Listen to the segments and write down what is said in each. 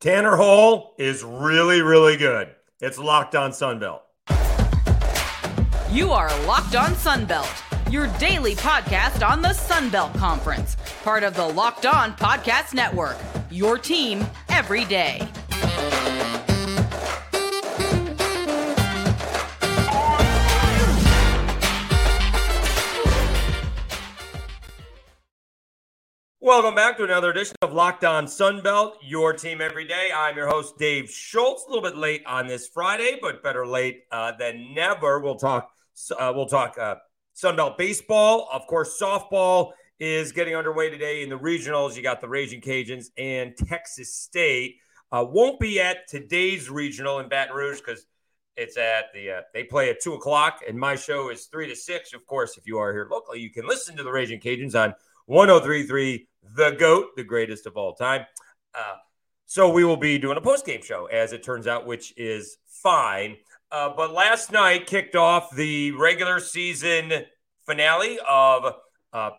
Tanner Hall is really, really good. It's Locked On Sunbelt. You are Locked On Sunbelt, your daily podcast on the Sunbelt Conference, part of the Locked On Podcast Network. Your team every day. Welcome back to another edition of Locked On Sunbelt, your team every day. I'm your host, Dave Schultz. A little bit late on this Friday, but better late uh, than never. We'll talk. Uh, we'll talk uh, Sunbelt baseball. Of course, softball is getting underway today in the regionals. You got the Raging Cajuns and Texas State. Uh, won't be at today's regional in Baton Rouge because it's at the. Uh, they play at two o'clock, and my show is three to six. Of course, if you are here locally, you can listen to the Raging Cajuns on 1033 the GOAT, the greatest of all time. Uh, so we will be doing a post game show, as it turns out, which is fine. Uh, but last night kicked off the regular season finale of uh,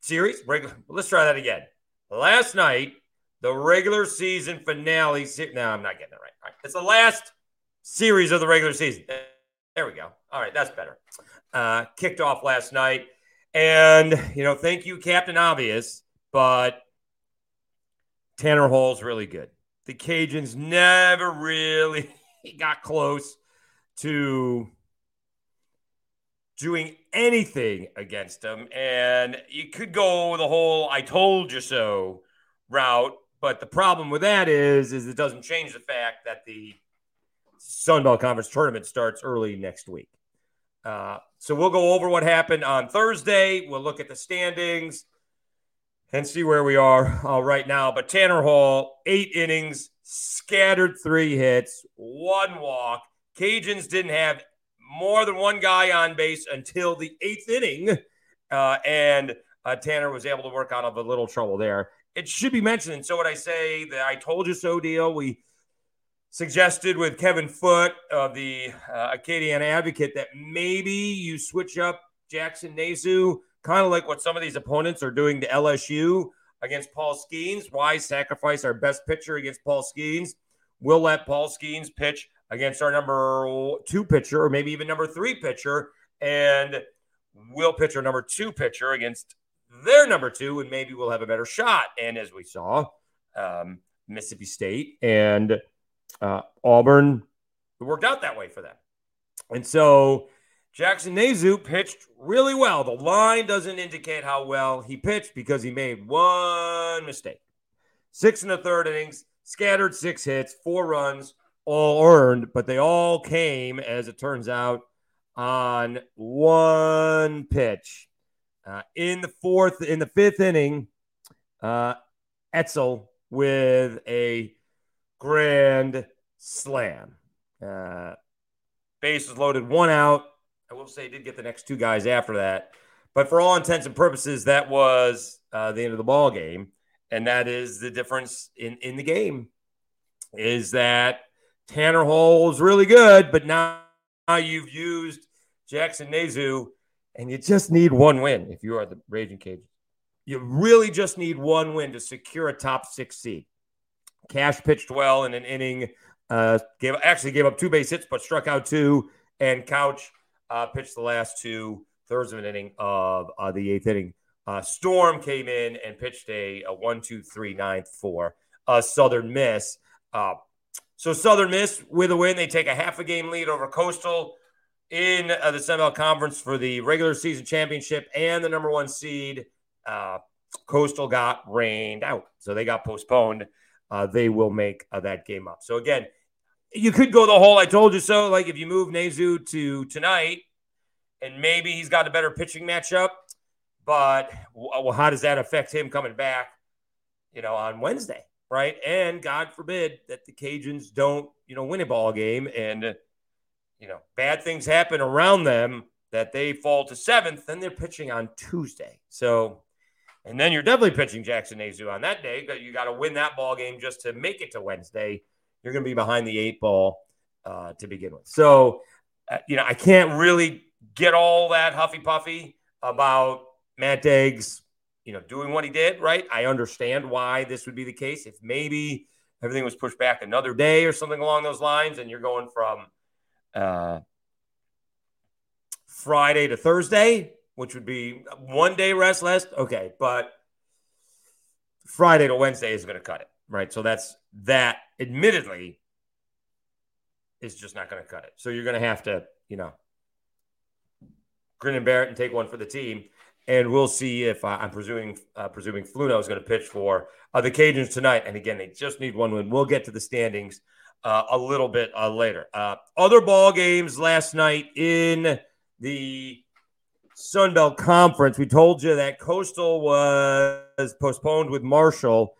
series. Regular, let's try that again. Last night, the regular season finale. Se- no, I'm not getting it right. right. It's the last series of the regular season. There we go. All right, that's better. Uh, kicked off last night. And, you know, thank you, Captain Obvious, but Tanner Hall's really good. The Cajuns never really got close to doing anything against them. And you could go the whole I told you so route. But the problem with that is, is it doesn't change the fact that the Sun Belt Conference tournament starts early next week. Uh, so we'll go over what happened on Thursday. We'll look at the standings and see where we are uh, right now. But Tanner Hall, eight innings, scattered three hits, one walk. Cajuns didn't have more than one guy on base until the eighth inning, uh, and uh, Tanner was able to work out of a little trouble there. It should be mentioned, and so what I say that I told you so deal. We suggested with Kevin Foote of the uh, Acadiana Advocate that maybe you switch up Jackson Nezuh kind of like what some of these opponents are doing to LSU against Paul Skenes. Why sacrifice our best pitcher against Paul Skenes? We'll let Paul Skenes pitch against our number two pitcher, or maybe even number three pitcher, and we'll pitch our number two pitcher against their number two, and maybe we'll have a better shot. And as we saw, um, Mississippi State and uh, Auburn, it worked out that way for them. And so Jackson Nezuh pitched really well. The line doesn't indicate how well he pitched because he made one mistake. Six in the third innings, scattered six hits, four runs, all earned, but they all came, as it turns out, on one pitch. Uh, in the fourth, in the fifth inning, uh, Etzel with a grand slam. Uh, bases loaded, one out. I will say, did get the next two guys after that. But for all intents and purposes, that was uh, the end of the ball game, and that is the difference in in the game. Is that Tanner Hall is really good, but now, you've used Jackson Nezuh, and you just need one win if you are the Raging Cage. You really just need one win to secure a top six seed. Cash pitched well in an inning. Uh, gave actually gave up two base hits, but struck out two. And Couch uh, pitched the last two thirds of an inning of uh, the eighth inning. Uh, Storm came in and pitched a, a one, two, three, ninth for uh, Southern Miss. Uh, so Southern Miss with a win, they take a half a game lead over Coastal in uh, the Sun Belt Conference for the regular season championship and the number one seed. Uh, Coastal got rained out, so they got postponed. Uh, they will make uh, that game up. So again, you could go the whole I told you so. Like if you move Nezuh to tonight and maybe he's got a better pitching matchup, but well, how does that affect him coming back, you know, on Wednesday, right? And God forbid that the Cajuns don't, you know, win a ball game and, you know, bad things happen around them that they fall to seventh, then they're pitching on Tuesday. So, and then you're definitely pitching Jackson Nezuh on that day because you got to win that ball game just to make it to Wednesday you're going to be behind the eight ball uh, to begin with. So, uh, you know, I can't really get all that huffy puffy about Matt Deggs, you know, doing what he did, right? I understand why this would be the case. If maybe everything was pushed back another day or something along those lines, and you're going from uh, Friday to Thursday, which would be one day rest less. Okay, but Friday to Wednesday is going to cut it, right? So that's that. Admittedly, is just not going to cut it. So you're going to have to, you know, grin and bear it and take one for the team. And we'll see if uh, I'm presuming uh, presuming Fluno is going to pitch for uh, the Cajuns tonight. And again, they just need one win. We'll get to the standings uh, a little bit uh, later. Uh, other ball games last night in the Sun Belt Conference. We told you that Coastal was postponed with Marshall.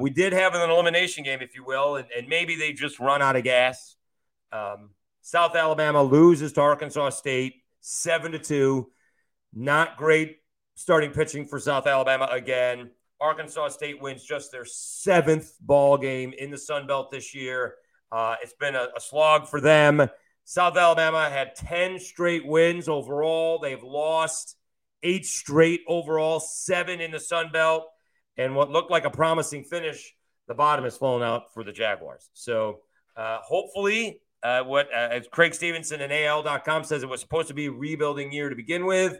We did have an elimination game, if you will, and, and maybe they just run out of gas. Um, South Alabama loses to Arkansas State seven to two. Not great starting pitching for South Alabama again. Arkansas State wins just their seventh ball game in the Sun Belt this year. Uh, it's been a, a slog for them. South Alabama had 10 straight wins overall. They've lost eight straight overall, seven in the Sun Belt. And what looked like a promising finish, the bottom has fallen out for the Jaguars. So uh, hopefully uh, what uh, Craig Stevenson and AL.com says it was supposed to be a rebuilding year to begin with.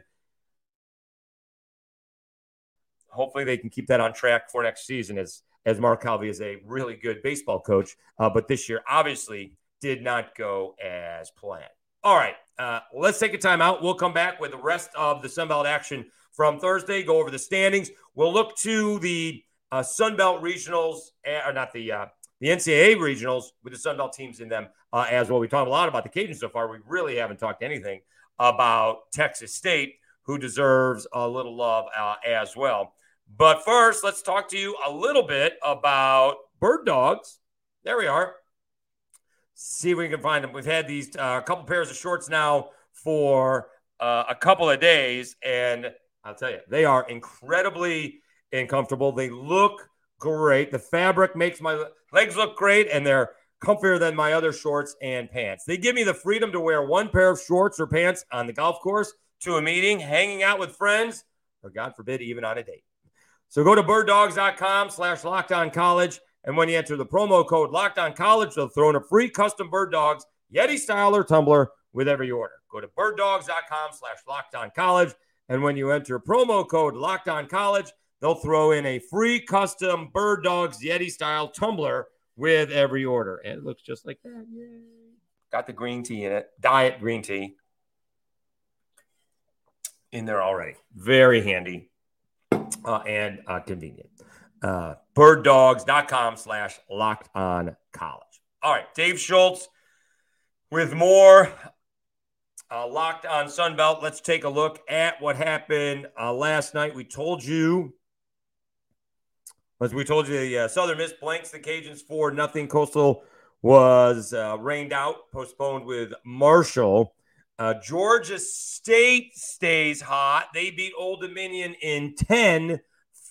Hopefully, they can keep that on track for next season as as Mark Calvi is a really good baseball coach. Uh, but this year, obviously, did not go as planned. All right, uh, let's take a time out. We'll come back with the rest of the Sunbelt action from Thursday. Go over the standings. We'll look to the uh, Sunbelt regionals, eh, or not the uh, the NCAA regionals with the Sun Belt teams in them uh, as well. We talked a lot about the Cajuns so far. We really haven't talked anything about Texas State, who deserves a little love uh, as well. But first, let's talk to you a little bit about bird dogs. There we are. See if we can find them. We've had these uh, a couple pairs of shorts now for uh, a couple of days, and I'll tell you, they are incredibly uncomfortable. They look great. The fabric makes my legs look great, and they're comfier than my other shorts and pants. They give me the freedom to wear one pair of shorts or pants on the golf course, to a meeting, hanging out with friends, or God forbid, even on a date. So go to birddogs.com slash locked on college. And when you enter the promo code locked on college, they'll throw in a free custom bird dogs, Yeti style or tumbler with every order. Go to birddogs.com slash locked on college. And when you enter promo code locked on college, they'll throw in a free custom bird dogs Yeti style tumbler with every order. And it looks just like that. Yay. Got the green tea in it, diet green tea in there already. Very handy uh, and uh, convenient. Uh, birddogs.com slash locked on college. All right, Dave Schultz with more uh, locked on Sunbelt. Let's take a look at what happened uh, last night. We told you as we told you, the uh, Southern Miss blanks the Cajuns for nothing. Coastal was uh, rained out, postponed with Marshall. Uh, Georgia State stays hot. They beat Old Dominion in 10,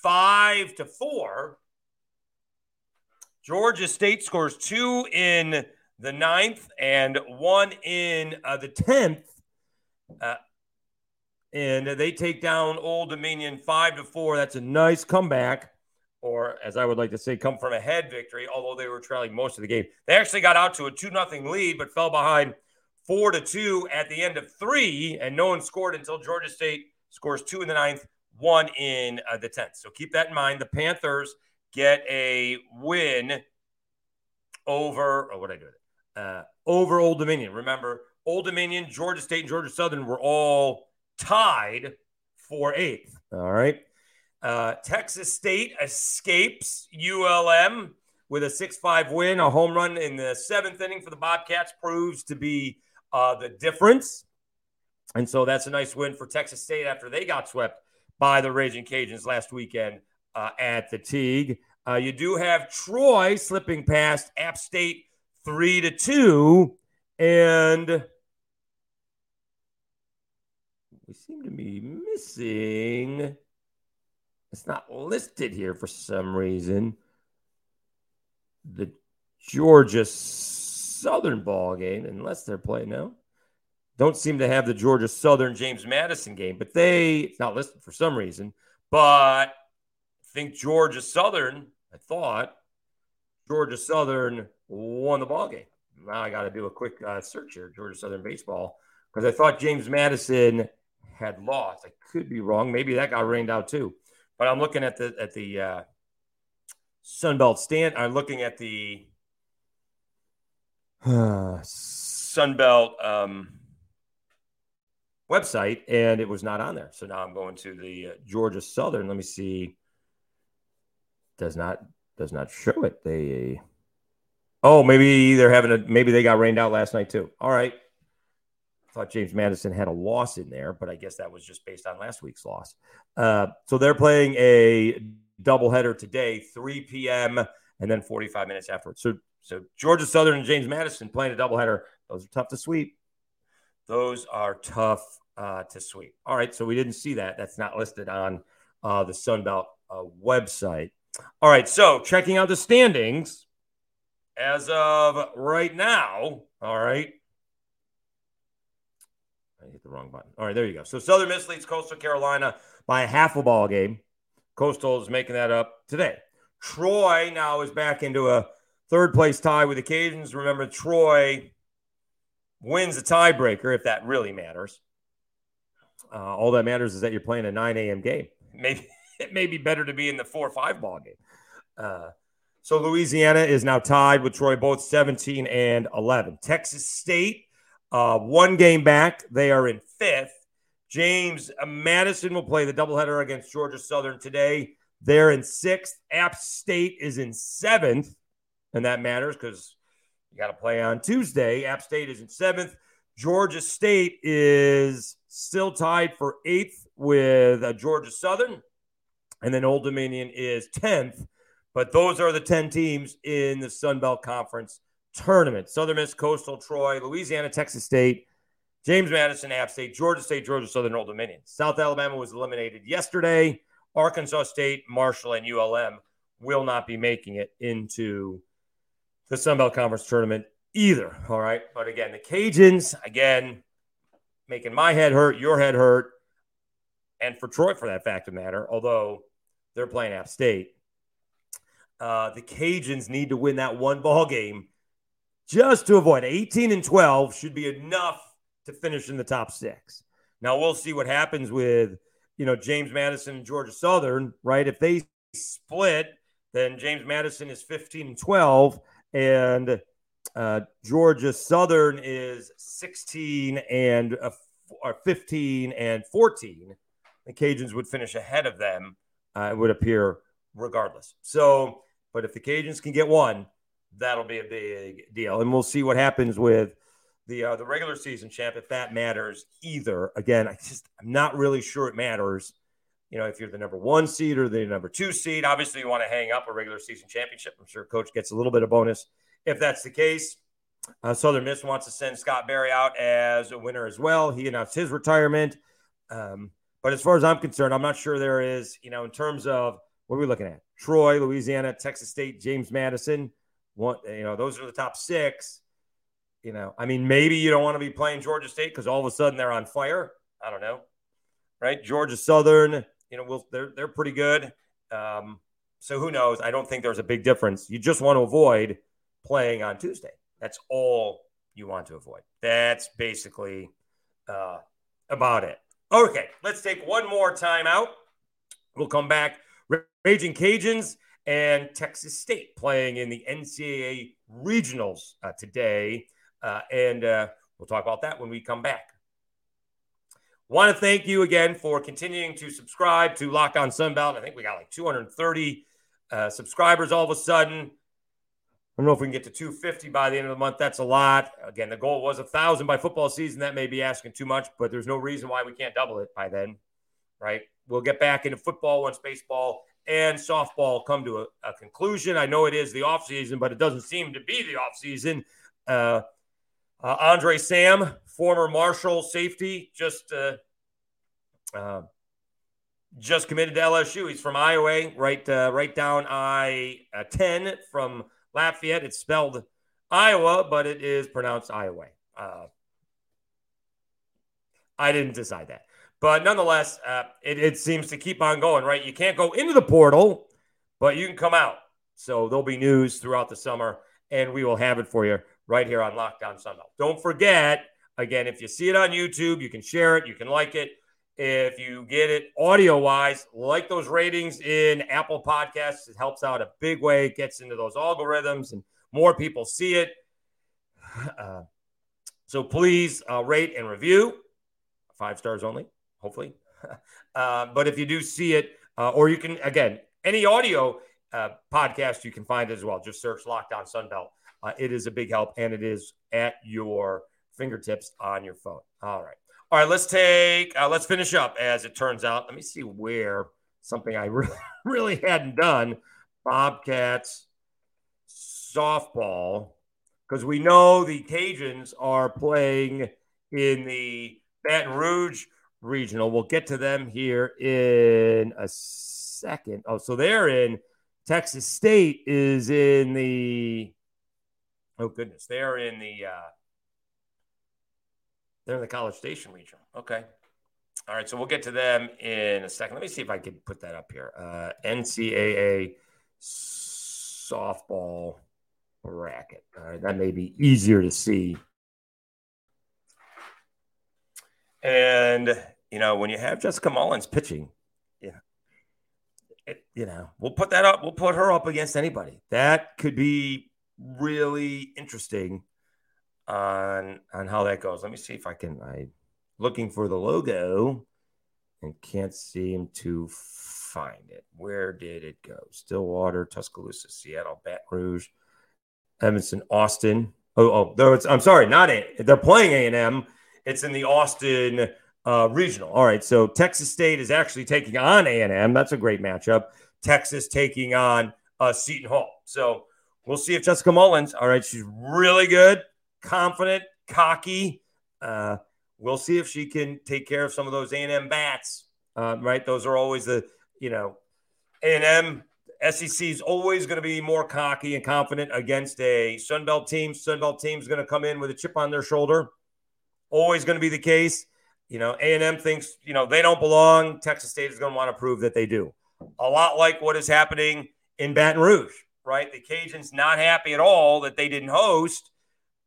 5 to 4. Georgia State scores two in the ninth and one in uh, the 10th. Uh, and they take down Old Dominion 5 to 4. That's a nice comeback or as I would like to say, come from a head victory, although they were trailing most of the game. They actually got out to a 2 0 lead, but fell behind 4 to 2 at the end of three, and no one scored until Georgia State scores two in the ninth, one in uh, the 10th. So keep that in mind. The Panthers get a win over, oh, what did I do? Uh, over Old Dominion. Remember, Old Dominion, Georgia State, and Georgia Southern were all tied for eighth. All right. Uh, Texas State escapes ULM with a 6 5 win. A home run in the seventh inning for the Bobcats proves to be uh, the difference. And so that's a nice win for Texas State after they got swept by the Raging Cajuns last weekend uh, at the Tigue. Uh, you do have Troy slipping past App State 3 to 2. And we seem to be missing. It's not listed here for some reason. The Georgia Southern ball game, unless they're playing now, don't seem to have the Georgia Southern James Madison game, but they it's not listed for some reason. But I think Georgia Southern, I thought Georgia Southern won the ball game. Now I got to do a quick uh, search here, Georgia Southern baseball, because I thought James Madison had lost. I could be wrong. Maybe that got rained out too. But I'm looking at the at the uh, Sunbelt stand. I'm looking at the uh, Sunbelt um, website, and it was not on there. So now I'm going to the uh, Georgia Southern. Let me see. Does not does not show it. They oh maybe they're having a maybe they got rained out last night too. All right. I thought James Madison had a loss in there, but I guess that was just based on last week's loss. Uh, so they're playing a doubleheader today, 3 p.m. and then 45 minutes afterwards. So so Georgia Southern and James Madison playing a doubleheader. Those are tough to sweep. Those are tough uh, to sweep. All right, so we didn't see that. That's not listed on uh, the Sunbelt uh, website. All right, so checking out the standings as of right now. All right. I hit the wrong button. All right, there you go. So Southern Miss leads Coastal Carolina by a half a ball game. Coastal is making that up today. Troy now is back into a third place tie with the Cajuns. Remember, Troy wins the tiebreaker if that really matters. Uh, all that matters is that you're playing a 9 a.m. game. Maybe it may be better to be in the four or five ball game. Uh, so Louisiana is now tied with Troy, both 17 and 11. Texas State, uh, one game back. They are in fifth. James Madison will play the doubleheader against Georgia Southern today. They're in sixth. App State is in seventh, and that matters because you got to play on Tuesday. App State is in seventh. Georgia State is still tied for eighth with uh, Georgia Southern. And then Old Dominion is 10th. But those are the 10 teams in the Sun Belt Conference tournament Southern Miss, Coastal, Troy, Louisiana, Texas State, James Madison, App State, Georgia State, Georgia Southern, Old Dominion. South Alabama was eliminated yesterday. Arkansas State, Marshall, and ULM will not be making it into the Sun Belt Conference tournament either. All right. But again, the Cajuns, again, making my head hurt, your head hurt, and for Troy for that fact of matter, although they're playing App State. Uh, the Cajuns need to win that one ball game just to avoid 18 and 12 should be enough to finish in the top six. Now we'll see what happens with you know James Madison and Georgia Southern, right? If they split, then James Madison is 15 and 12, and uh, Georgia Southern is 16 and uh, or 15 and 14. The Cajuns would finish ahead of them. Uh, it would appear regardless. So, but if the Cajuns can get one, that'll be a big deal, and we'll see what happens with the uh, the regular season champ if that matters either. Again, I just I'm not really sure it matters. You know, if you're the number one seed or the number two seed, obviously you want to hang up a regular season championship. I'm sure coach gets a little bit of bonus if that's the case. Uh, Southern Miss wants to send Scott Berry out as a winner as well. He announced his retirement. Um, but as far as I'm concerned, I'm not sure there is, you know, in terms of what are we looking at? Troy, Louisiana, Texas State, James Madison. One, you know, those are the top six. You know, I mean, maybe you don't want to be playing Georgia State because all of a sudden they're on fire. I don't know, right? Georgia Southern, you know, we'll, they're they're pretty good. Um, so who knows? I don't think there's a big difference. You just want to avoid playing on Tuesday. That's all you want to avoid. That's basically uh, about it. Okay, let's take one more time out. We'll come back. Raging Cajuns and Texas State playing in the NCAA regionals uh, today. Uh, and uh, we'll talk about that when we come back. Want to thank you again for continuing to subscribe to Lock On Sunbelt. I think we got like 230 uh, subscribers all of a sudden. I don't know if we can get to 250 by the end of the month. That's a lot. Again, the goal was a thousand by football season. That may be asking too much, but there's no reason why we can't double it by then, right? We'll get back into football once baseball and softball come to a, a conclusion. I know it is the offseason, but it doesn't seem to be the offseason. Uh, uh, Andre Sam, former Marshall safety, just uh, uh, just committed to LSU. He's from Iowa, right uh, right down I uh, ten from Lafayette. It's spelled Iowa, but it is pronounced Iowa. I didn't decide that. But nonetheless, uh, it, it seems to keep on going, right? You can't go into the portal, but you can come out. So there'll be news throughout the summer, and we will have it for you right here on Locked On Sunbelt. Don't forget, again, if you see it on YouTube, you can share it, you can like it. If you get it audio wise, like those ratings in Apple Podcasts, it helps out a big way. It gets into those algorithms and more people see it. Uh, so please uh, rate and review. Five stars only, hopefully. uh, but if you do see it, uh, or you can, again, any audio uh, podcast you can find it as well. Just search Locked On Sunbelt. Uh, it is a big help and it is at your fingertips on your phone. All right. All right, let's take, uh, let's finish up as it turns out. Let me see where something I really, really hadn't done Bobcats softball, because we know the Cajuns are playing in the Baton Rouge regional. We'll get to them here in a second. Oh, so they're in Texas State is in the oh goodness, they're in the uh they're in the College Station region. Okay. All right, so we'll get to them in a second. Let me see if I can put that up here. Uh, NCAA softball bracket. All right, that may be easier to see. And you know, when you have Jessica Mullins pitching, yeah, it, you know, we'll put that up. We'll put her up against anybody. That could be really interesting on on how that goes. Let me see if I can. I looking for the logo and can't seem to find it. Where did it go? Stillwater, Tuscaloosa, Seattle, Baton Rouge, Evanston, Austin. Oh, oh, it's, I'm sorry, not it. They're playing A and M. It's in the Austin uh, regional. All right, so Texas State is actually taking on A and M. That's a great matchup. Texas taking on uh, Seton Hall. So we'll see if Jessica Mullins. All right, she's really good confident, cocky. Uh, we'll see if she can take care of some of those A&M bats. Uh, right, those are always the you know A&M SEC is always going to be more cocky and confident against a Sunbelt team. Sunbelt team is going to come in with a chip on their shoulder. Always going to be the case. You know, A&M thinks you know they don't belong. Texas State is going to want to prove that they do. A lot like what is happening in Baton Rouge, right? The Cajuns not happy at all that they didn't host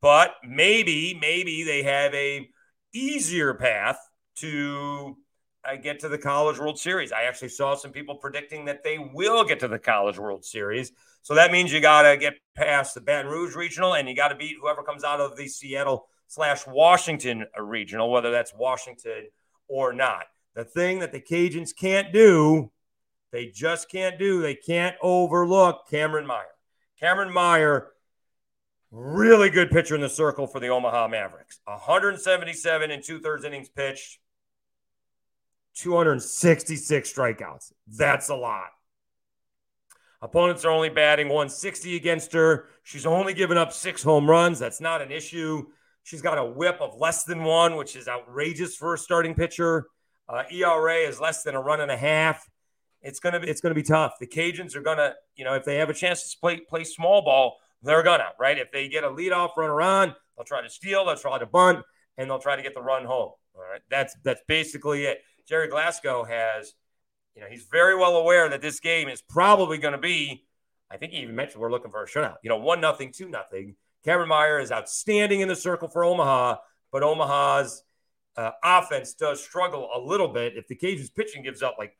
but maybe, maybe they have a easier path to uh, get to the College World Series. I actually saw some people predicting that they will get to the College World Series. So that means you got to get past the Baton Rouge regional and you got to beat whoever comes out of the Seattle slash Washington regional, whether that's Washington or not. The thing that the Cajuns can't do, they just can't do, they can't overlook Cameron Meyer. Cameron Meyer Really good pitcher in the circle for the Omaha Mavericks. 177 and two thirds innings pitched, 266 strikeouts. That's a lot. Opponents are only batting 160 against her. She's only given up six home runs. That's not an issue. She's got a whip of less than one, which is outrageous for a starting pitcher. Uh, ERA is less than a run and a half. It's gonna be it's gonna be tough. The Cajuns are gonna, you know, if they have a chance to play play small ball, they're gonna, right? If they get a leadoff runner on, they'll try to steal, they'll try to bunt, and they'll try to get the run home. All right. That's that's basically it. Gerry Glasgow has, you know, he's very well aware that this game is probably going to be, I think he even mentioned we're looking for a shutout. You know, one nothing, two nothing. Cameron Meyer is outstanding in the circle for Omaha, but Omaha's uh, offense does struggle a little bit. If the Cajuns pitching gives up like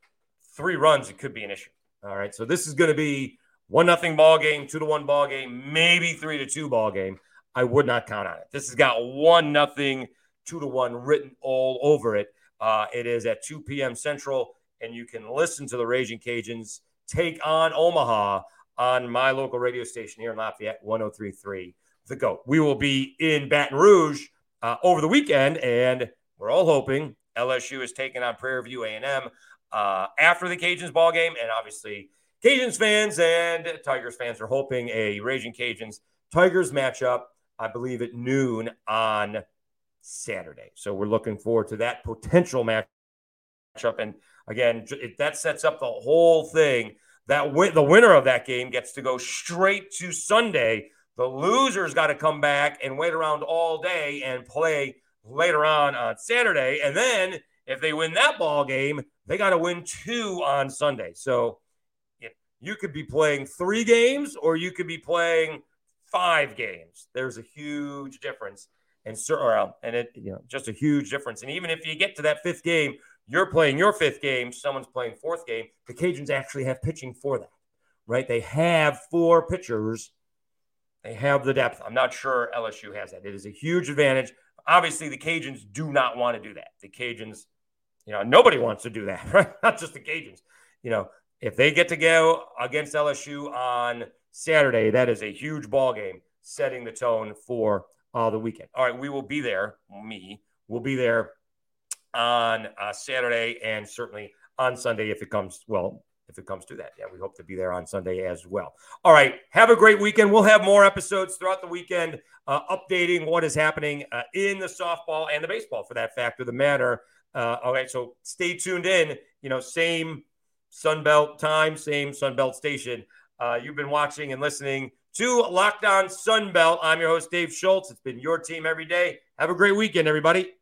three runs, it could be an issue. All right. So this is going to be one nothing ball game, two to one ball game, maybe three to two ball game. I would not count on it. This has got one nothing, two to one written all over it. Uh, it is at 2 p.m. Central, and you can listen to the Raging Cajuns take on Omaha on my local radio station here in Lafayette, 1033 The Goat. We will be in Baton Rouge uh, over the weekend, and we're all hoping LSU is taking on Prairie View A&M uh, after the Cajuns ball game, and obviously Cajuns fans and Tigers fans are hoping a Raging Cajuns Tigers matchup, I believe, at noon on Saturday. So we're looking forward to that potential matchup. And again, it, that sets up the whole thing. That win, the winner of that game gets to go straight to Sunday. The loser's got to come back and wait around all day and play later on on Saturday. And then if they win that ball game, they got to win two on Sunday. So you could be playing three games or you could be playing five games. There's a huge difference. And so, um, and it, you know, just a huge difference. And even if you get to that fifth game, you're playing your fifth game, someone's playing fourth game. The Cajuns actually have pitching for that, right? They have four pitchers. They have the depth. I'm not sure LSU has that. It is a huge advantage. Obviously, the Cajuns do not want to do that. The Cajuns, you know, nobody wants to do that, right? Not just the Cajuns. You know, if they get to go against LSU on Saturday, that is a huge ball game, setting the tone for uh, the weekend. All right, we will be there. Me will be there on uh, Saturday and certainly on Sunday if it comes. Well, if it comes to that, yeah, we hope to be there on Sunday as well. All right, have a great weekend. We'll have more episodes throughout the weekend, uh, updating what is happening uh, in the softball and the baseball, for that fact of the matter. Uh, all right, so stay tuned in. You know, same Sunbelt time, same Sunbelt station. Uh, you've been watching and listening to Locked On Sunbelt. I'm your host, Dave Schultz. It's been your team every day. Have a great weekend, everybody.